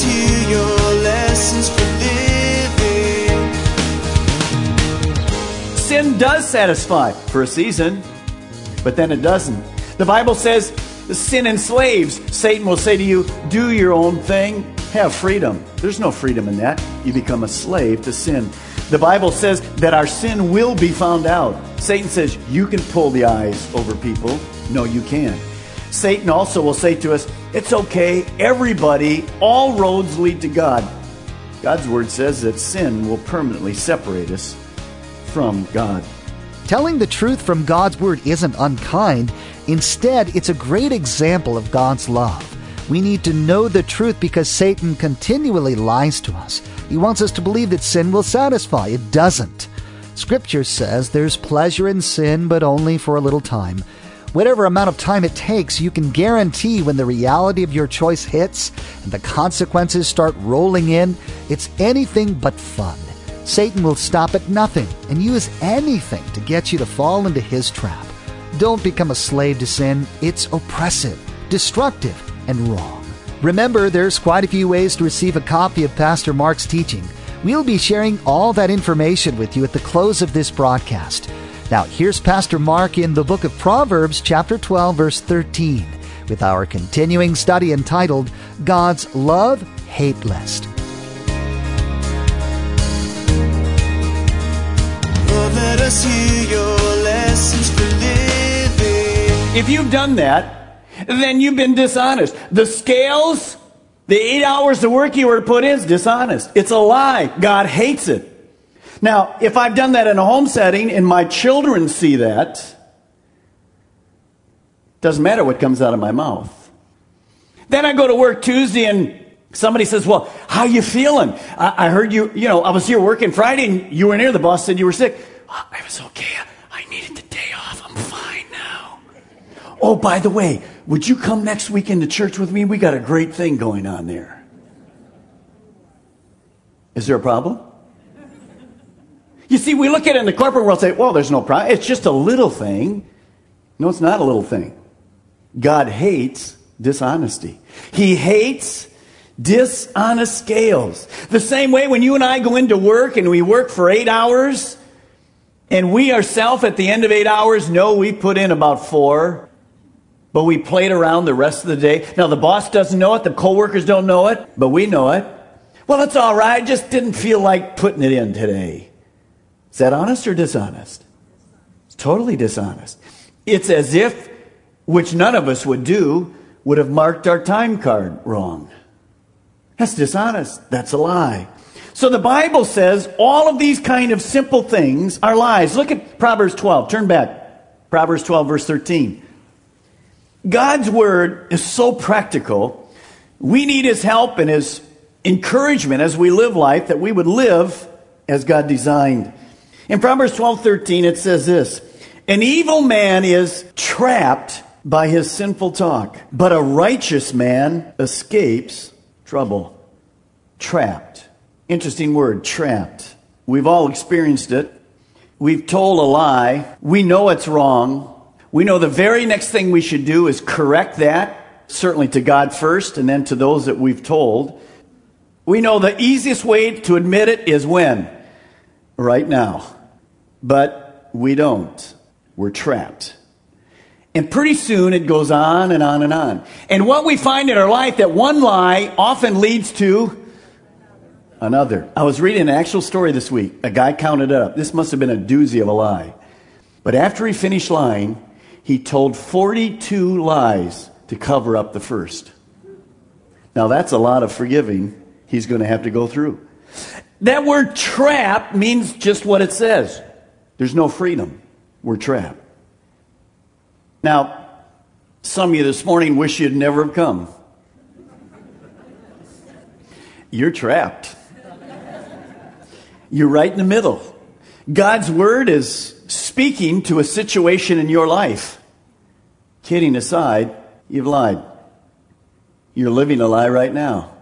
Hear your lessons for living. Sin does satisfy for a season, but then it doesn't. The Bible says sin enslaves. Satan will say to you, Do your own thing, have freedom. There's no freedom in that. You become a slave to sin. The Bible says that our sin will be found out. Satan says, You can pull the eyes over people. No, you can't. Satan also will say to us, It's okay, everybody, all roads lead to God. God's word says that sin will permanently separate us from God. Telling the truth from God's Word isn't unkind. Instead, it's a great example of God's love. We need to know the truth because Satan continually lies to us. He wants us to believe that sin will satisfy. It doesn't. Scripture says there's pleasure in sin, but only for a little time. Whatever amount of time it takes, you can guarantee when the reality of your choice hits and the consequences start rolling in, it's anything but fun. Satan will stop at nothing and use anything to get you to fall into his trap. Don't become a slave to sin. It's oppressive, destructive, and wrong. Remember, there's quite a few ways to receive a copy of Pastor Mark's teaching. We'll be sharing all that information with you at the close of this broadcast. Now, here's Pastor Mark in the book of Proverbs, chapter 12, verse 13, with our continuing study entitled God's Love Hate List. Lord, let us hear your lessons for living. If you've done that, then you've been dishonest. The scales, the eight hours of work you were to put in is dishonest. It's a lie. God hates it. Now, if I've done that in a home setting and my children see that, doesn't matter what comes out of my mouth. Then I go to work Tuesday and somebody says, well, how you feeling? I, I heard you, you know, I was here working Friday and you were near. The boss said you were sick. "Oh, I was okay. I needed the day off. I'm fine now. Oh, by the way, would you come next weekend to church with me? We got a great thing going on there. Is there a problem? You see, we look at it in the corporate world and say, well, there's no problem. It's just a little thing. No, it's not a little thing. God hates dishonesty. He hates dishonest scales. The same way when you and I go into work and we work for eight hours, and we ourselves at the end of eight hours know we put in about four, but we played around the rest of the day. Now the boss doesn't know it, the coworkers don't know it, but we know it. Well, it's all right. Just didn't feel like putting it in today. Is that honest or dishonest? It's totally dishonest. It's as if, which none of us would do, would have marked our time card wrong. That's dishonest. That's a lie. So the Bible says all of these kind of simple things are lies. Look at Proverbs 12. Turn back. Proverbs 12, verse 13. God's word is so practical. We need his help and his encouragement as we live life that we would live as God designed. In Proverbs 12, 13, it says this An evil man is trapped by his sinful talk, but a righteous man escapes trouble. Trapped. Interesting word, trapped. We've all experienced it. We've told a lie. We know it's wrong. We know the very next thing we should do is correct that, certainly to God first and then to those that we've told. We know the easiest way to admit it is when? Right now. But we don't. We're trapped. And pretty soon it goes on and on and on. And what we find in our life that one lie often leads to another. I was reading an actual story this week. A guy counted up. This must have been a doozy of a lie. But after he finished lying, he told 42 lies to cover up the first. Now that's a lot of forgiving he's going to have to go through. That word trap means just what it says. There's no freedom. we're trapped. Now, some of you this morning wish you'd never have come. You're trapped. You're right in the middle. God's word is speaking to a situation in your life. Kidding aside, you've lied. You're living a lie right now.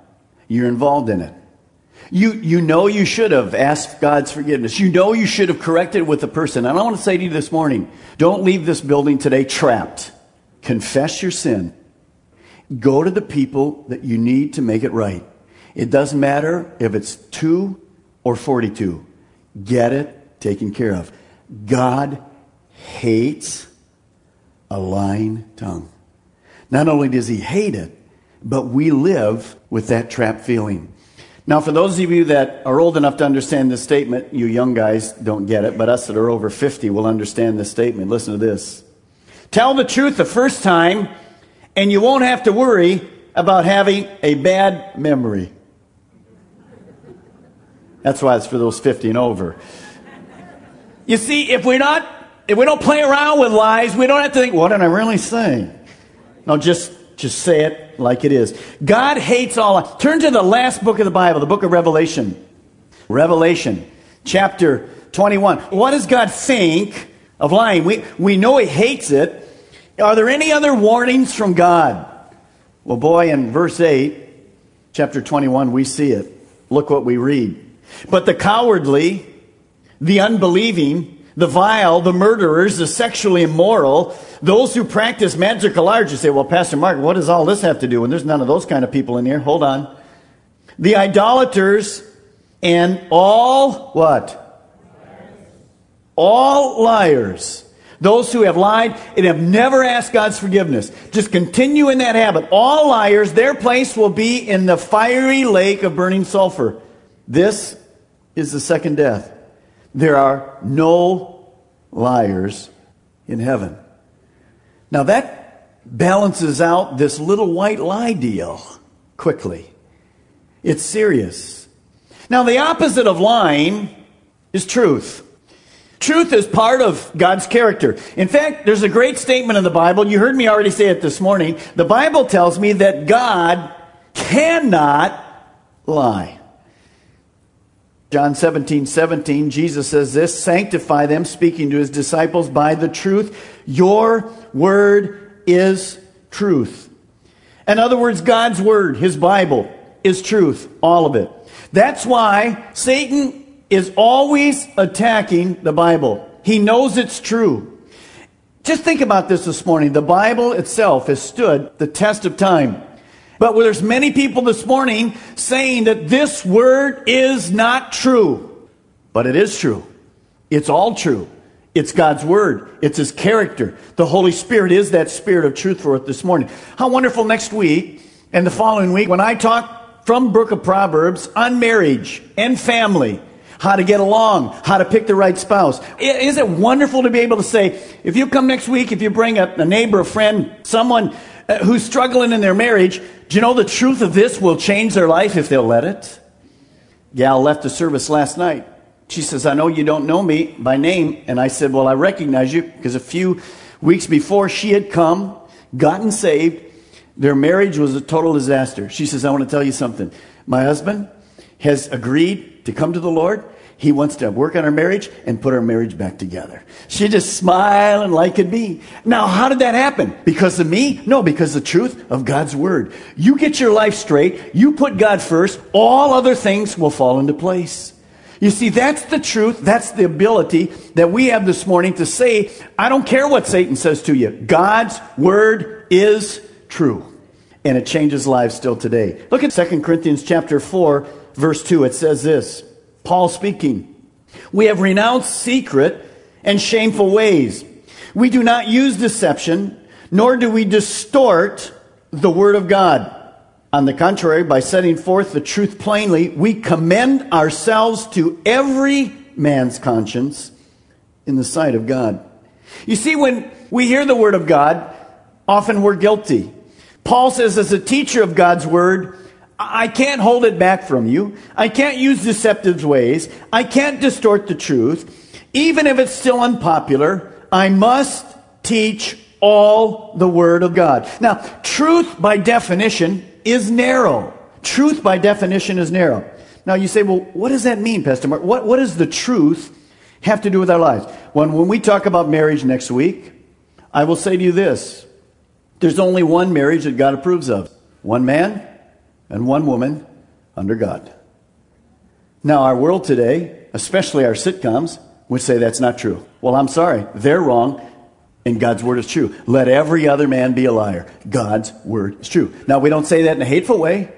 You're involved in it. You, you know you should have asked God's forgiveness. You know you should have corrected with the person. And I want to say to you this morning don't leave this building today trapped. Confess your sin. Go to the people that you need to make it right. It doesn't matter if it's two or 42. Get it taken care of. God hates a lying tongue. Not only does he hate it, but we live with that trap feeling. Now, for those of you that are old enough to understand this statement, you young guys don't get it, but us that are over 50 will understand this statement. Listen to this. Tell the truth the first time, and you won't have to worry about having a bad memory. That's why it's for those 50 and over. You see, if we're not, if we don't play around with lies, we don't have to think, what did I really say? No, just, just say it like it is. God hates all. Turn to the last book of the Bible, the book of Revelation. Revelation, chapter 21. What does God think of lying? We, we know He hates it. Are there any other warnings from God? Well, boy, in verse 8, chapter 21, we see it. Look what we read. But the cowardly, the unbelieving, the vile, the murderers, the sexually immoral, those who practice magical arts, you say, well, Pastor Mark, what does all this have to do? And there's none of those kind of people in here. Hold on. The idolaters and all what? All liars. Those who have lied and have never asked God's forgiveness. Just continue in that habit. All liars, their place will be in the fiery lake of burning sulfur. This is the second death. There are no liars in heaven. Now that balances out this little white lie deal quickly. It's serious. Now, the opposite of lying is truth. Truth is part of God's character. In fact, there's a great statement in the Bible. You heard me already say it this morning. The Bible tells me that God cannot lie. John 17, 17, Jesus says this Sanctify them, speaking to his disciples, by the truth. Your word is truth. In other words, God's word, his Bible, is truth. All of it. That's why Satan is always attacking the Bible. He knows it's true. Just think about this this morning. The Bible itself has stood the test of time. But there's many people this morning saying that this word is not true. But it is true. It's all true. It's God's word. It's his character. The Holy Spirit is that spirit of truth for it this morning. How wonderful next week and the following week when I talk from Book of Proverbs on marriage and family, how to get along, how to pick the right spouse. Is it wonderful to be able to say, if you come next week, if you bring a, a neighbor, a friend, someone uh, who's struggling in their marriage, do you know the truth of this will change their life if they'll let it? Gal left the service last night. She says, I know you don't know me by name. And I said, Well, I recognize you because a few weeks before she had come, gotten saved. Their marriage was a total disaster. She says, I want to tell you something. My husband has agreed to come to the Lord. He wants to work on our marriage and put our marriage back together. She just smiling like could be. Now, how did that happen? Because of me? No, because the truth of God's word. You get your life straight. You put God first. All other things will fall into place. You see, that's the truth. That's the ability that we have this morning to say, I don't care what Satan says to you. God's word is true. And it changes lives still today. Look at 2 Corinthians chapter 4, verse 2. It says this. Paul speaking. We have renounced secret and shameful ways. We do not use deception, nor do we distort the word of God. On the contrary, by setting forth the truth plainly, we commend ourselves to every man's conscience in the sight of God. You see, when we hear the word of God, often we're guilty. Paul says, as a teacher of God's word, I can't hold it back from you. I can't use deceptive ways. I can't distort the truth. Even if it's still unpopular, I must teach all the Word of God. Now, truth by definition is narrow. Truth by definition is narrow. Now, you say, well, what does that mean, Pastor Mark? What, what does the truth have to do with our lives? When, when we talk about marriage next week, I will say to you this there's only one marriage that God approves of one man and one woman under God. Now, our world today, especially our sitcoms, would say that's not true. Well, I'm sorry. They're wrong, and God's word is true. Let every other man be a liar. God's word is true. Now, we don't say that in a hateful way,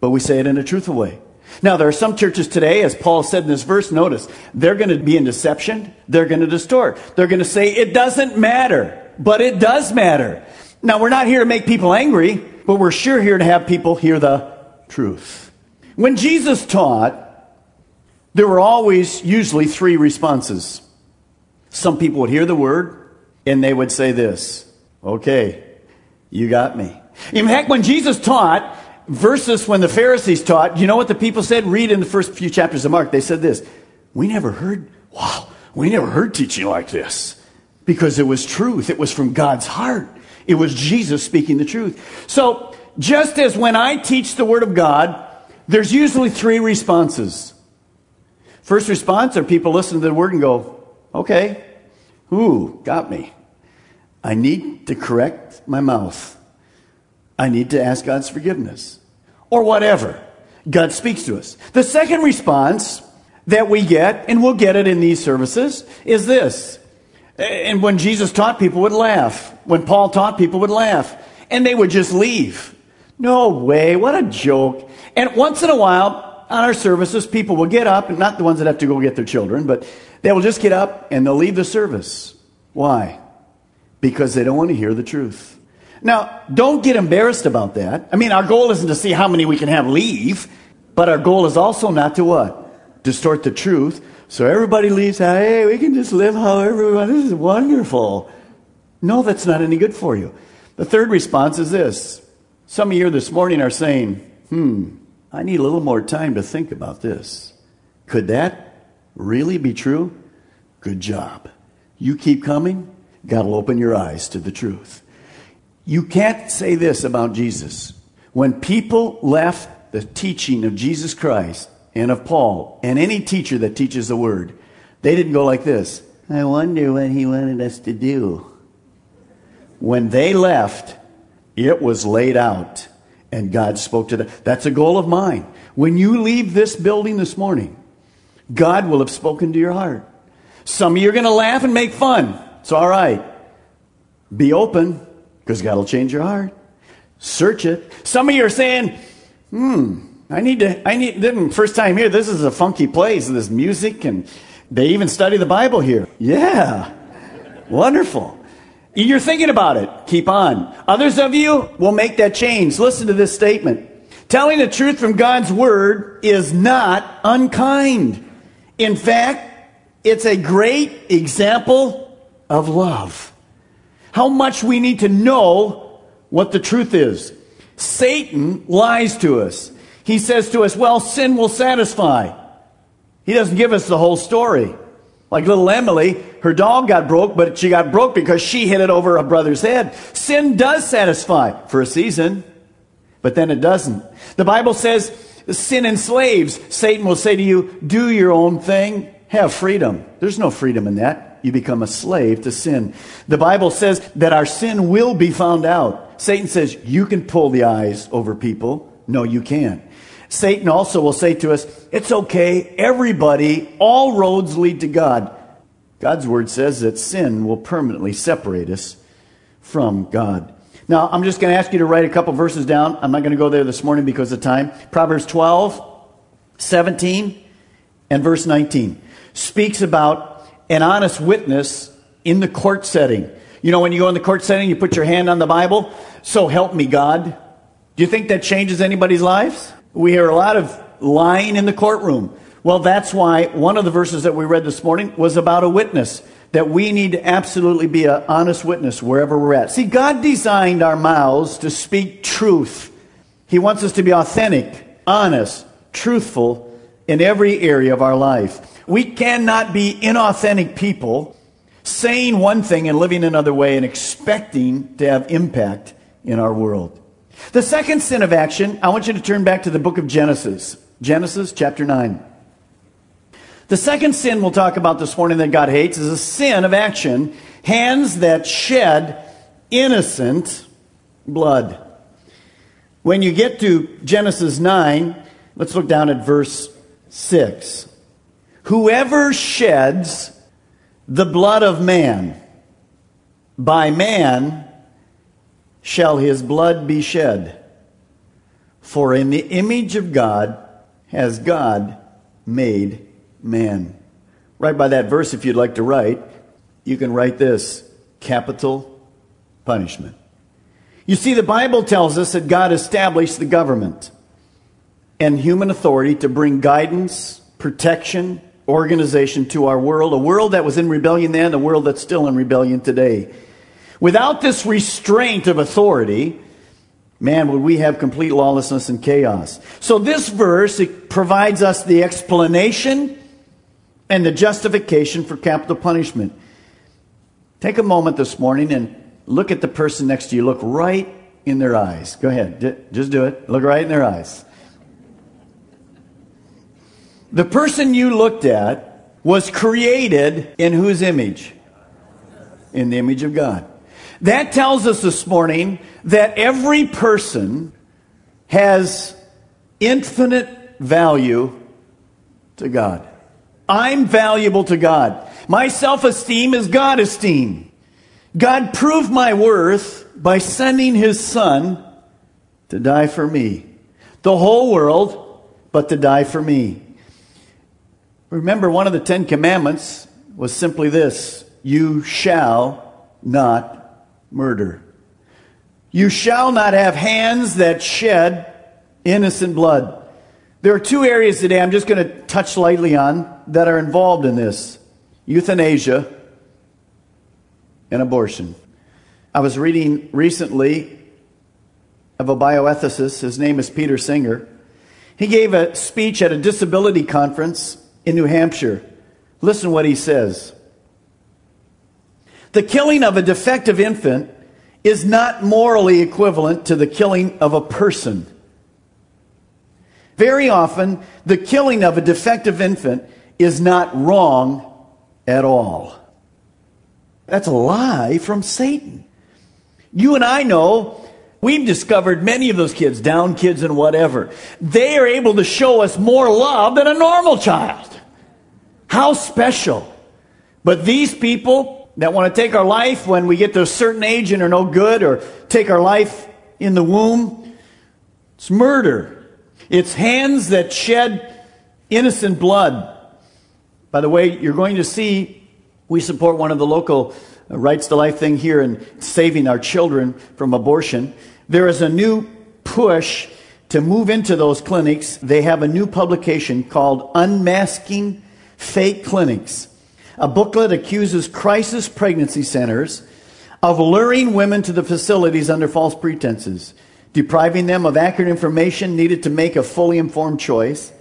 but we say it in a truthful way. Now, there are some churches today, as Paul said in this verse, notice, they're going to be in deception. They're going to distort. They're going to say it doesn't matter, but it does matter. Now, we're not here to make people angry, but we're sure here to have people hear the truth. When Jesus taught, there were always usually three responses. Some people would hear the word and they would say this Okay, you got me. In fact, when Jesus taught, versus when the Pharisees taught, you know what the people said? Read in the first few chapters of Mark. They said this We never heard, wow, we never heard teaching like this because it was truth. It was from God's heart. It was Jesus speaking the truth. So, just as when I teach the Word of God, there's usually three responses. First response are people listen to the Word and go, okay, ooh, got me. I need to correct my mouth. I need to ask God's forgiveness. Or whatever. God speaks to us. The second response that we get, and we'll get it in these services, is this. And when Jesus taught, people would laugh. When Paul taught, people would laugh. And they would just leave. No way, what a joke. And once in a while, on our services, people will get up, and not the ones that have to go get their children, but they will just get up and they'll leave the service. Why? Because they don't want to hear the truth. Now, don't get embarrassed about that. I mean, our goal isn't to see how many we can have leave, but our goal is also not to what? Distort the truth. So everybody leaves, hey, we can just live however we want. This is wonderful. No, that's not any good for you. The third response is this some of you this morning are saying, hmm, I need a little more time to think about this. Could that really be true? Good job. You keep coming, God will open your eyes to the truth. You can't say this about Jesus. When people left the teaching of Jesus Christ and of Paul and any teacher that teaches the word, they didn't go like this I wonder what he wanted us to do. When they left, it was laid out, and God spoke to them. That's a goal of mine. When you leave this building this morning, God will have spoken to your heart. Some of you are going to laugh and make fun. It's all right. Be open, because God will change your heart. Search it. Some of you are saying, hmm, I need to, I need, first time here, this is a funky place, this music, and they even study the Bible here. Yeah. Wonderful. You're thinking about it. Keep on. Others of you will make that change. Listen to this statement. Telling the truth from God's Word is not unkind. In fact, it's a great example of love. How much we need to know what the truth is. Satan lies to us. He says to us, well, sin will satisfy. He doesn't give us the whole story. Like little Emily, her dog got broke, but she got broke because she hit it over her brother's head. Sin does satisfy for a season, but then it doesn't. The Bible says sin enslaves. Satan will say to you, do your own thing, have freedom. There's no freedom in that. You become a slave to sin. The Bible says that our sin will be found out. Satan says, you can pull the eyes over people. No, you can't. Satan also will say to us, It's okay, everybody, all roads lead to God. God's word says that sin will permanently separate us from God. Now, I'm just going to ask you to write a couple verses down. I'm not going to go there this morning because of time. Proverbs 12, 17, and verse 19 speaks about an honest witness in the court setting. You know, when you go in the court setting, you put your hand on the Bible. So help me, God. Do you think that changes anybody's lives? We hear a lot of lying in the courtroom. Well, that's why one of the verses that we read this morning was about a witness, that we need to absolutely be an honest witness wherever we're at. See, God designed our mouths to speak truth. He wants us to be authentic, honest, truthful in every area of our life. We cannot be inauthentic people saying one thing and living another way and expecting to have impact in our world. The second sin of action, I want you to turn back to the book of Genesis. Genesis chapter 9. The second sin we'll talk about this morning that God hates is a sin of action, hands that shed innocent blood. When you get to Genesis 9, let's look down at verse 6. Whoever sheds the blood of man, by man shall his blood be shed. For in the image of God has God made man. Right by that verse, if you'd like to write, you can write this capital punishment. You see, the Bible tells us that God established the government and human authority to bring guidance, protection, organization to our world, a world that was in rebellion then, a world that's still in rebellion today. Without this restraint of authority, man, would we have complete lawlessness and chaos. So this verse it provides us the explanation and the justification for capital punishment. Take a moment this morning and look at the person next to you. Look right in their eyes. Go ahead. Just do it. Look right in their eyes. The person you looked at was created in whose image? In the image of God. That tells us this morning that every person has infinite value to God. I'm valuable to God. My self esteem is God esteem. God proved my worth by sending his son to die for me. The whole world, but to die for me. Remember, one of the Ten Commandments was simply this You shall not murder. You shall not have hands that shed innocent blood. There are two areas today I'm just going to touch lightly on that are involved in this euthanasia and abortion. I was reading recently of a bioethicist. His name is Peter Singer. He gave a speech at a disability conference in New Hampshire. Listen what he says. The killing of a defective infant is not morally equivalent to the killing of a person. Very often, the killing of a defective infant is not wrong at all. That's a lie from Satan. You and I know we've discovered many of those kids, down kids and whatever, they are able to show us more love than a normal child. How special. But these people that want to take our life when we get to a certain age and are no good, or take our life in the womb, it's murder. It's hands that shed innocent blood. By the way, you're going to see we support one of the local uh, rights to life thing here in saving our children from abortion. There is a new push to move into those clinics. They have a new publication called Unmasking Fake Clinics. A booklet accuses crisis pregnancy centers of luring women to the facilities under false pretenses, depriving them of accurate information needed to make a fully informed choice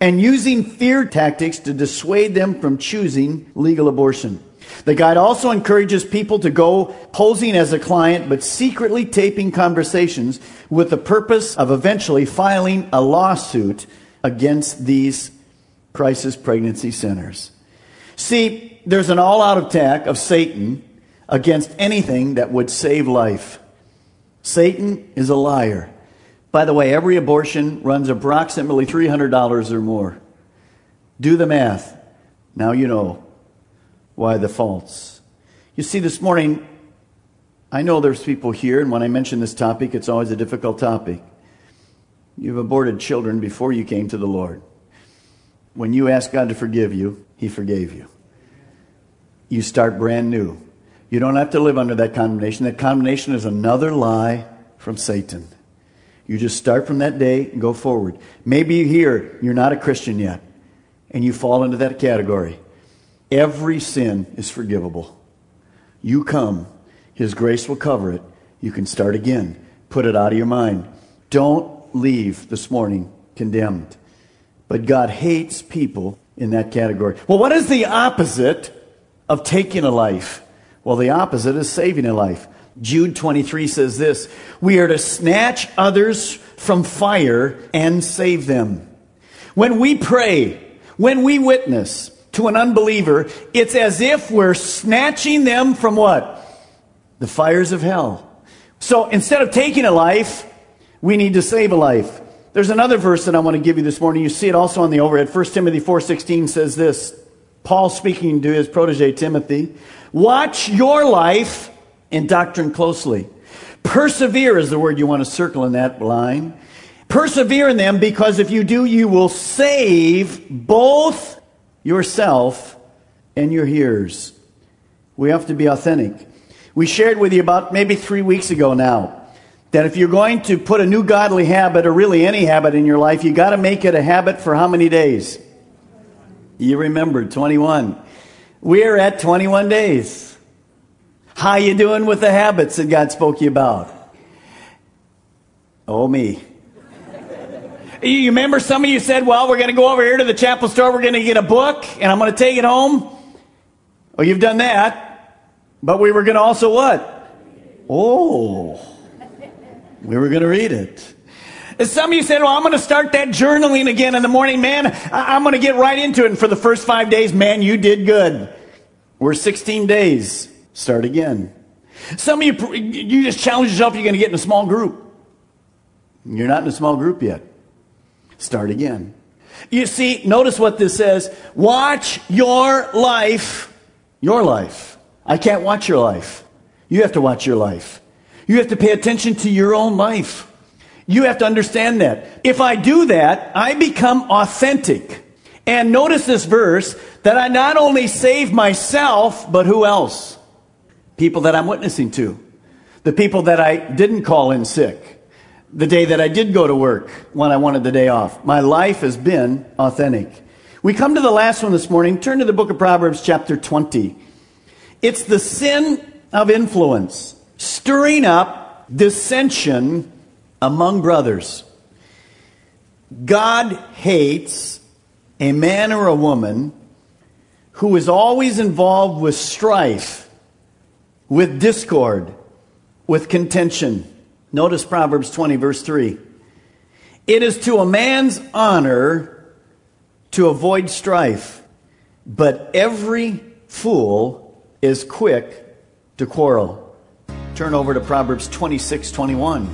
and using fear tactics to dissuade them from choosing legal abortion. The guide also encourages people to go posing as a client, but secretly taping conversations with the purpose of eventually filing a lawsuit against these crisis pregnancy centers. See, there's an all out attack of Satan against anything that would save life. Satan is a liar. By the way, every abortion runs approximately $300 or more. Do the math. Now you know why the faults. You see, this morning, I know there's people here, and when I mention this topic, it's always a difficult topic. You've aborted children before you came to the Lord. When you ask God to forgive you, He forgave you. You start brand new. You don't have to live under that condemnation. That condemnation is another lie from Satan. You just start from that day and go forward. Maybe you hear you're not a Christian yet, and you fall into that category. Every sin is forgivable. You come, His grace will cover it. You can start again. Put it out of your mind. Don't leave this morning condemned. But God hates people in that category. Well, what is the opposite of taking a life. Well, the opposite is saving a life. Jude 23 says this We are to snatch others from fire and save them. When we pray, when we witness to an unbeliever, it's as if we're snatching them from what? The fires of hell. So instead of taking a life, we need to save a life. There's another verse that I want to give you this morning. You see it also on the overhead. 1 Timothy 4:16 says this. Paul speaking to his protege Timothy, "Watch your life and doctrine closely. Persevere is the word you want to circle in that line. Persevere in them because if you do, you will save both yourself and your hearers. We have to be authentic. We shared with you about maybe three weeks ago now that if you're going to put a new godly habit or really any habit in your life, you got to make it a habit for how many days? You remember 21. We're at 21 days. How you doing with the habits that God spoke you about? Oh me. You remember some of you said, well, we're going to go over here to the chapel store, we're going to get a book, and I'm going to take it home. Well, you've done that. But we were going to also what? Oh. We were going to read it. Some of you said, well, I'm going to start that journaling again in the morning. Man, I'm going to get right into it. And for the first five days, man, you did good. We're 16 days. Start again. Some of you, you just challenge yourself, you're going to get in a small group. You're not in a small group yet. Start again. You see, notice what this says. Watch your life. Your life. I can't watch your life. You have to watch your life. You have to pay attention to your own life. You have to understand that. If I do that, I become authentic. And notice this verse that I not only save myself, but who else? People that I'm witnessing to. The people that I didn't call in sick. The day that I did go to work when I wanted the day off. My life has been authentic. We come to the last one this morning. Turn to the book of Proverbs, chapter 20. It's the sin of influence, stirring up dissension among brothers. God hates a man or a woman who is always involved with strife, with discord, with contention. Notice Proverbs 20, verse 3. It is to a man's honor to avoid strife, but every fool is quick to quarrel. Turn over to Proverbs 26, 21.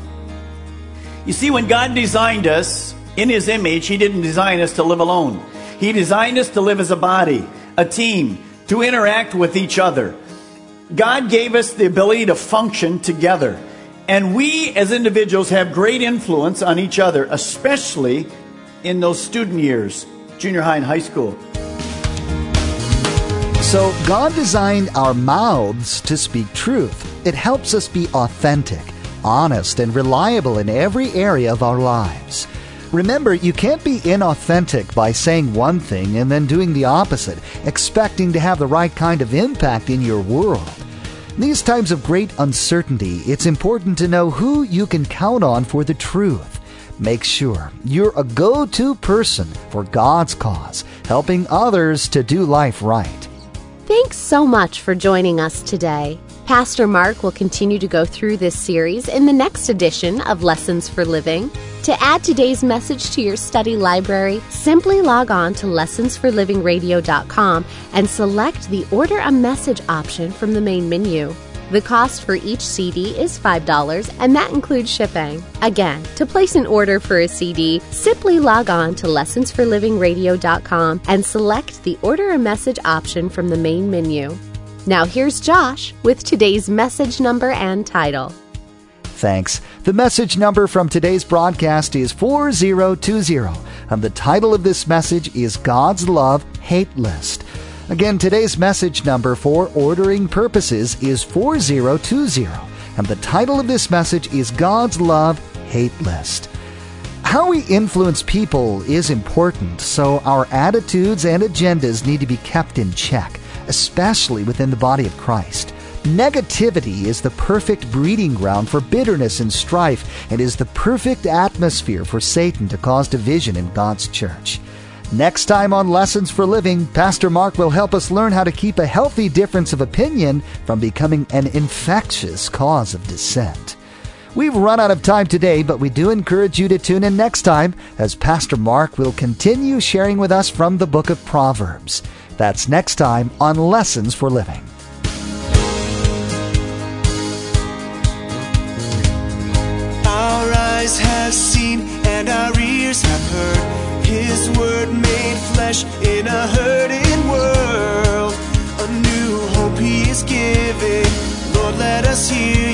You see, when God designed us in His image, He didn't design us to live alone. He designed us to live as a body, a team, to interact with each other. God gave us the ability to function together. And we as individuals have great influence on each other, especially in those student years, junior high and high school. So, God designed our mouths to speak truth. It helps us be authentic honest, and reliable in every area of our lives. Remember, you can't be inauthentic by saying one thing and then doing the opposite, expecting to have the right kind of impact in your world. In these times of great uncertainty, it's important to know who you can count on for the truth. Make sure you're a go to person for God's cause, helping others to do life right. Thanks so much for joining us today. Pastor Mark will continue to go through this series in the next edition of Lessons for Living. To add today's message to your study library, simply log on to lessonsforlivingradio.com and select the Order a Message option from the main menu. The cost for each CD is $5, and that includes shipping. Again, to place an order for a CD, simply log on to lessonsforlivingradio.com and select the Order a Message option from the main menu. Now here's Josh with today's message number and title. Thanks. The message number from today's broadcast is 4020, and the title of this message is God's Love Hate List. Again, today's message number for ordering purposes is 4020, and the title of this message is God's Love Hate List. How we influence people is important, so our attitudes and agendas need to be kept in check especially within the body of Christ. Negativity is the perfect breeding ground for bitterness and strife and is the perfect atmosphere for Satan to cause division in God's church. Next time on Lessons for Living, Pastor Mark will help us learn how to keep a healthy difference of opinion from becoming an infectious cause of dissent. We've run out of time today, but we do encourage you to tune in next time as Pastor Mark will continue sharing with us from the book of Proverbs. That's next time on Lessons for Living. Our eyes have seen and our ears have heard His word made flesh in a hurting world. A new hope He is giving. Lord, let us hear